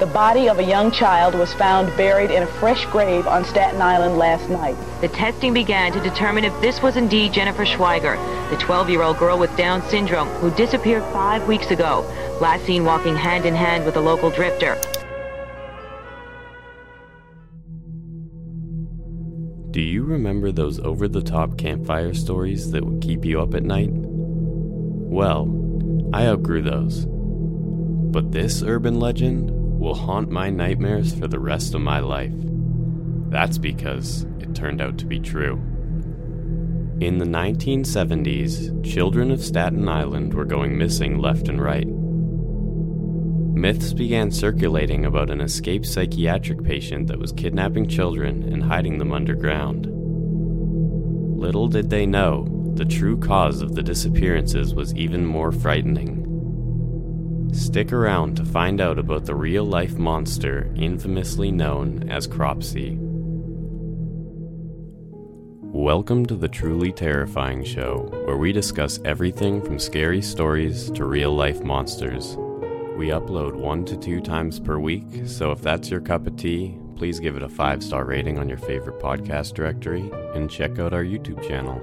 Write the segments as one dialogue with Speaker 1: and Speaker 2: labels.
Speaker 1: The body of a young child was found buried in a fresh grave on Staten Island last night.
Speaker 2: The testing began to determine if this was indeed Jennifer Schweiger, the 12-year-old girl with Down syndrome who disappeared five weeks ago, last seen walking hand in hand with a local drifter.
Speaker 3: Do you remember those over the top campfire stories that would keep you up at night? Well, I outgrew those. But this urban legend will haunt my nightmares for the rest of my life. That's because it turned out to be true. In the 1970s, children of Staten Island were going missing left and right. Myths began circulating about an escaped psychiatric patient that was kidnapping children and hiding them underground. Little did they know, the true cause of the disappearances was even more frightening. Stick around to find out about the real life monster infamously known as Cropsey. Welcome to the Truly Terrifying Show, where we discuss everything from scary stories to real life monsters. We upload one to two times per week, so if that's your cup of tea, please give it a five star rating on your favorite podcast directory and check out our YouTube channel.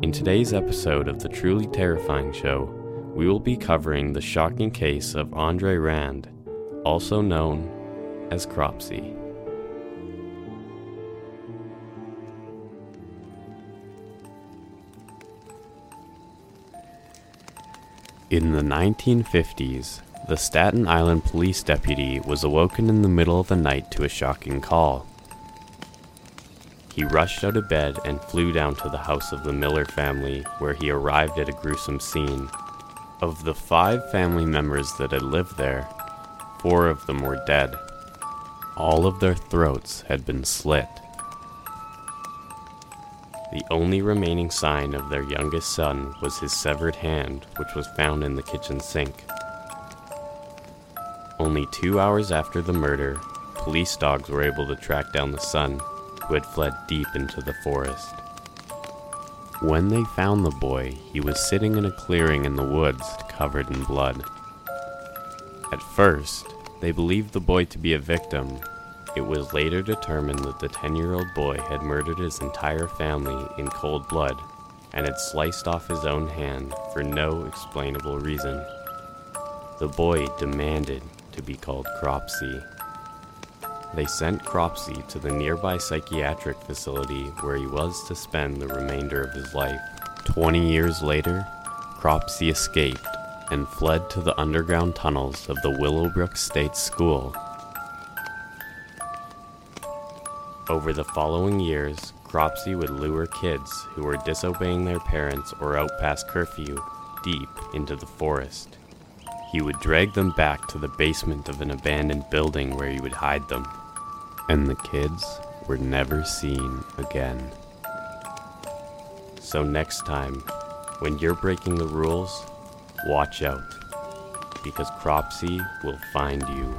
Speaker 3: In today's episode of the Truly Terrifying Show, we will be covering the shocking case of Andre Rand, also known as Cropsey. In the 1950s, the Staten Island police deputy was awoken in the middle of the night to a shocking call. He rushed out of bed and flew down to the house of the Miller family, where he arrived at a gruesome scene. Of the five family members that had lived there, four of them were dead. All of their throats had been slit. The only remaining sign of their youngest son was his severed hand, which was found in the kitchen sink. Only two hours after the murder, police dogs were able to track down the son, who had fled deep into the forest. When they found the boy, he was sitting in a clearing in the woods covered in blood. At first, they believed the boy to be a victim. It was later determined that the 10 year old boy had murdered his entire family in cold blood and had sliced off his own hand for no explainable reason. The boy demanded to be called Cropsey. They sent Cropsey to the nearby psychiatric facility where he was to spend the remainder of his life. Twenty years later, Cropsey escaped and fled to the underground tunnels of the Willowbrook State School. Over the following years, Cropsey would lure kids who were disobeying their parents or out past curfew deep into the forest. He would drag them back to the basement of an abandoned building where he would hide them. And the kids were never seen again. So, next time, when you're breaking the rules, watch out. Because Cropsey will find you.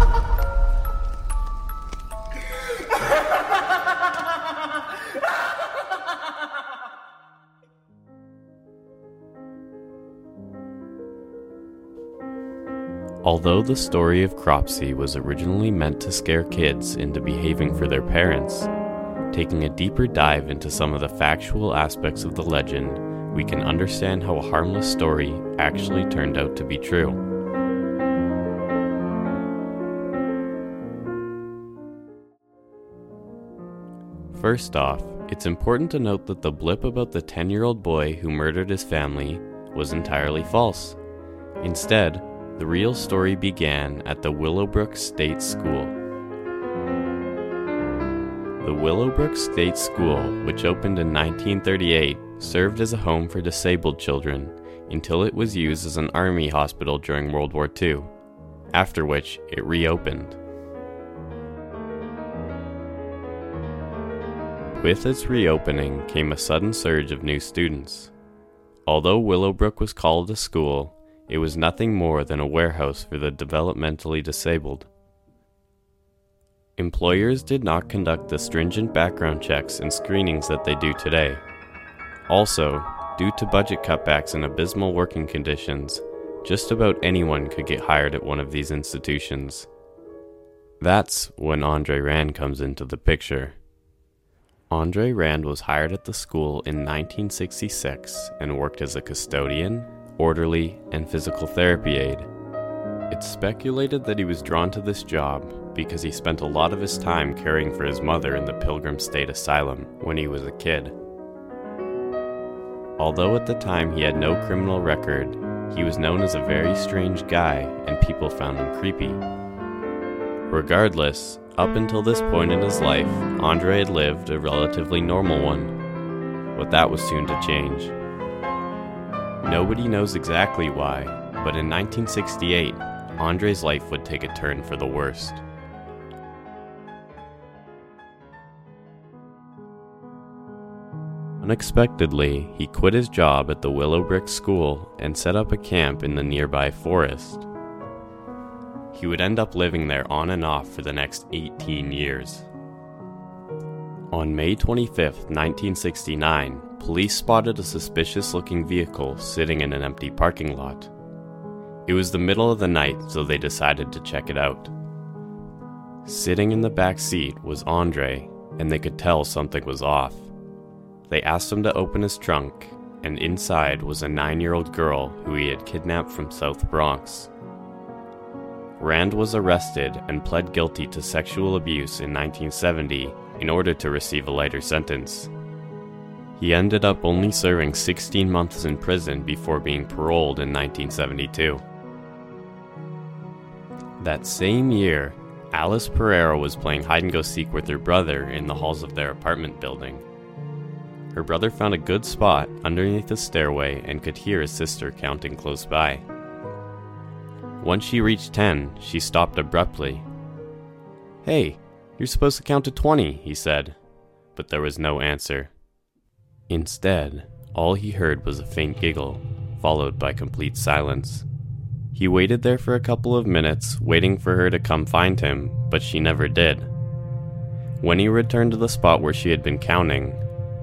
Speaker 3: Although the story of Cropsey was originally meant to scare kids into behaving for their parents, taking a deeper dive into some of the factual aspects of the legend, we can understand how a harmless story actually turned out to be true. First off, it's important to note that the blip about the 10 year old boy who murdered his family was entirely false. Instead, the real story began at the Willowbrook State School. The Willowbrook State School, which opened in 1938, served as a home for disabled children until it was used as an army hospital during World War II, after which it reopened. With its reopening came a sudden surge of new students. Although Willowbrook was called a school, it was nothing more than a warehouse for the developmentally disabled. Employers did not conduct the stringent background checks and screenings that they do today. Also, due to budget cutbacks and abysmal working conditions, just about anyone could get hired at one of these institutions. That's when Andre Rand comes into the picture. Andre Rand was hired at the school in 1966 and worked as a custodian, orderly, and physical therapy aide. It's speculated that he was drawn to this job because he spent a lot of his time caring for his mother in the Pilgrim State Asylum when he was a kid. Although at the time he had no criminal record, he was known as a very strange guy and people found him creepy. Regardless, up until this point in his life, Andre had lived a relatively normal one. But that was soon to change. Nobody knows exactly why, but in 1968, Andre's life would take a turn for the worst. Unexpectedly, he quit his job at the Willowbrook School and set up a camp in the nearby forest. He would end up living there on and off for the next 18 years. On May 25, 1969, police spotted a suspicious looking vehicle sitting in an empty parking lot. It was the middle of the night, so they decided to check it out. Sitting in the back seat was Andre, and they could tell something was off. They asked him to open his trunk, and inside was a nine year old girl who he had kidnapped from South Bronx. Rand was arrested and pled guilty to sexual abuse in 1970 in order to receive a lighter sentence. He ended up only serving 16 months in prison before being paroled in 1972. That same year, Alice Pereira was playing hide and go seek with her brother in the halls of their apartment building. Her brother found a good spot underneath the stairway and could hear his sister counting close by. Once she reached 10, she stopped abruptly. Hey, you're supposed to count to 20, he said, but there was no answer. Instead, all he heard was a faint giggle, followed by complete silence. He waited there for a couple of minutes, waiting for her to come find him, but she never did. When he returned to the spot where she had been counting,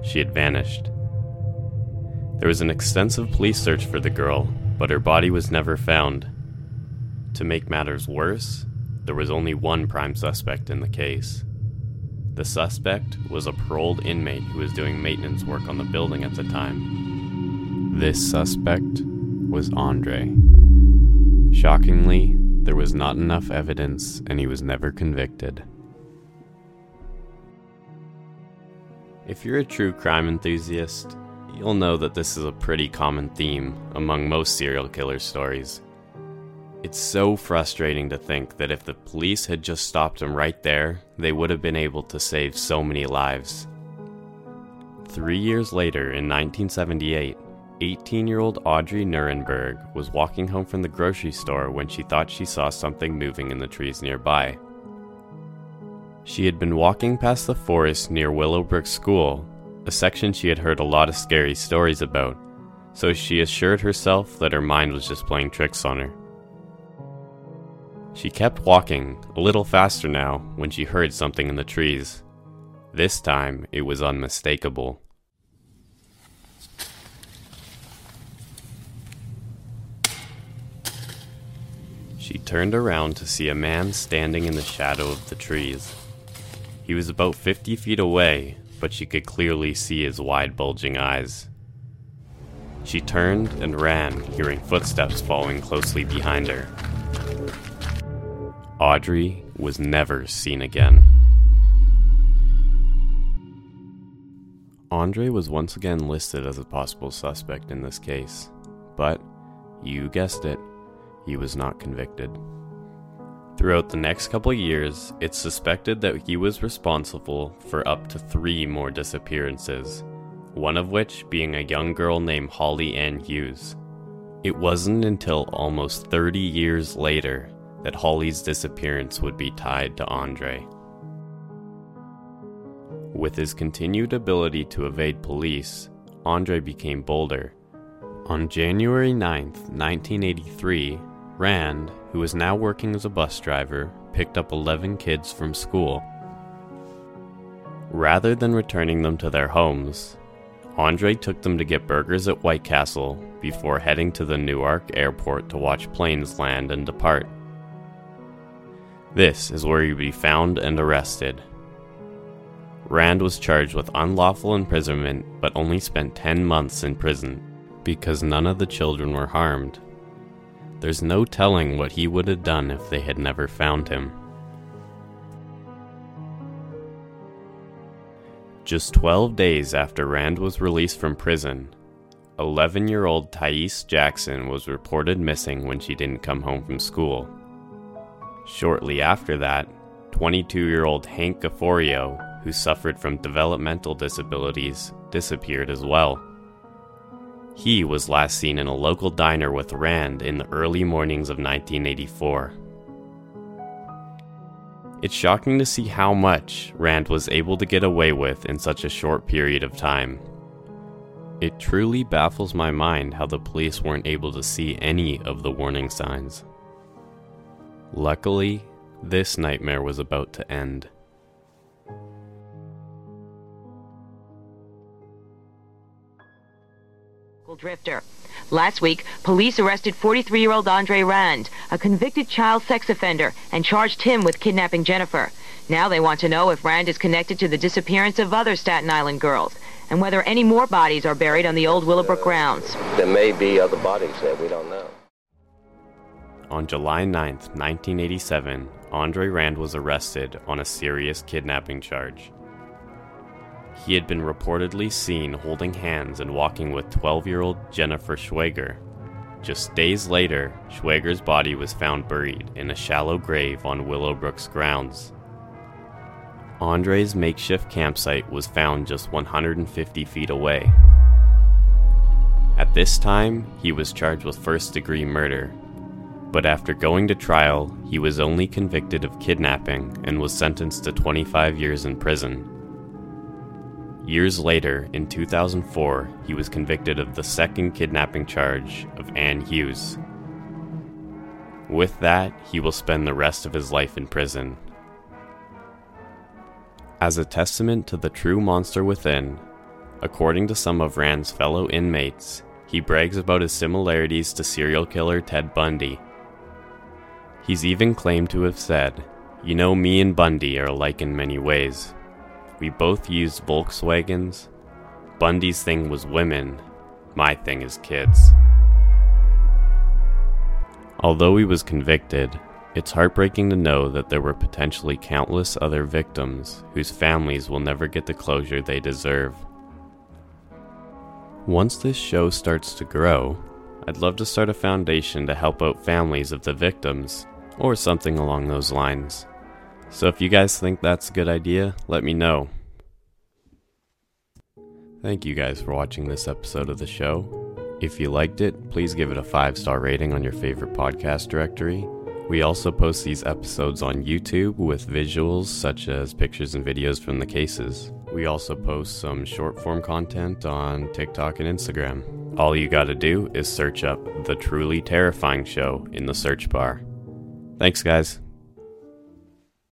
Speaker 3: she had vanished. There was an extensive police search for the girl, but her body was never found. To make matters worse, there was only one prime suspect in the case. The suspect was a paroled inmate who was doing maintenance work on the building at the time. This suspect was Andre. Shockingly, there was not enough evidence and he was never convicted. If you're a true crime enthusiast, you'll know that this is a pretty common theme among most serial killer stories. It's so frustrating to think that if the police had just stopped him right there, they would have been able to save so many lives. Three years later, in 1978, 18 year old Audrey Nerenberg was walking home from the grocery store when she thought she saw something moving in the trees nearby. She had been walking past the forest near Willowbrook School, a section she had heard a lot of scary stories about, so she assured herself that her mind was just playing tricks on her. She kept walking, a little faster now, when she heard something in the trees. This time, it was unmistakable. She turned around to see a man standing in the shadow of the trees. He was about 50 feet away, but she could clearly see his wide, bulging eyes. She turned and ran, hearing footsteps following closely behind her. Audrey was never seen again. Andre was once again listed as a possible suspect in this case, but, you guessed it, he was not convicted. Throughout the next couple years, it's suspected that he was responsible for up to three more disappearances, one of which being a young girl named Holly Ann Hughes. It wasn't until almost 30 years later that Holly's disappearance would be tied to Andre. With his continued ability to evade police, Andre became bolder. On January 9, 1983, Rand, who was now working as a bus driver, picked up 11 kids from school. Rather than returning them to their homes, Andre took them to get burgers at White Castle before heading to the Newark airport to watch planes land and depart. This is where he would be found and arrested. Rand was charged with unlawful imprisonment but only spent 10 months in prison because none of the children were harmed. There's no telling what he would have done if they had never found him. Just 12 days after Rand was released from prison, 11 year old Thais Jackson was reported missing when she didn't come home from school. Shortly after that, 22 year old Hank Gafforio, who suffered from developmental disabilities, disappeared as well. He was last seen in a local diner with Rand in the early mornings of 1984. It's shocking to see how much Rand was able to get away with in such a short period of time. It truly baffles my mind how the police weren't able to see any of the warning signs. Luckily, this nightmare was about to end.
Speaker 2: Drifter. Last week, police arrested 43-year-old Andre Rand, a convicted child sex offender, and charged him with kidnapping Jennifer. Now they want to know if Rand is connected to the disappearance of other Staten Island girls, and whether any more bodies are buried on the old Willowbrook grounds.
Speaker 4: There may be other bodies there, we don't know.
Speaker 3: On July 9, 1987, Andre Rand was arrested on a serious kidnapping charge. He had been reportedly seen holding hands and walking with 12 year old Jennifer Schweiger. Just days later, Schweiger's body was found buried in a shallow grave on Willowbrook's grounds. Andre's makeshift campsite was found just 150 feet away. At this time, he was charged with first degree murder, but after going to trial, he was only convicted of kidnapping and was sentenced to 25 years in prison. Years later, in 2004, he was convicted of the second kidnapping charge of Anne Hughes. With that, he will spend the rest of his life in prison. As a testament to the true monster within, according to some of Rand's fellow inmates, he brags about his similarities to serial killer Ted Bundy. He's even claimed to have said, You know, me and Bundy are alike in many ways. We both used Volkswagens. Bundy's thing was women, my thing is kids. Although he was convicted, it's heartbreaking to know that there were potentially countless other victims whose families will never get the closure they deserve. Once this show starts to grow, I'd love to start a foundation to help out families of the victims, or something along those lines. So if you guys think that's a good idea, let me know. Thank you guys for watching this episode of the show. If you liked it, please give it a 5 star rating on your favorite podcast directory. We also post these episodes on YouTube with visuals such as pictures and videos from the cases. We also post some short form content on TikTok and Instagram. All you gotta do is search up The Truly Terrifying Show in the search bar. Thanks, guys.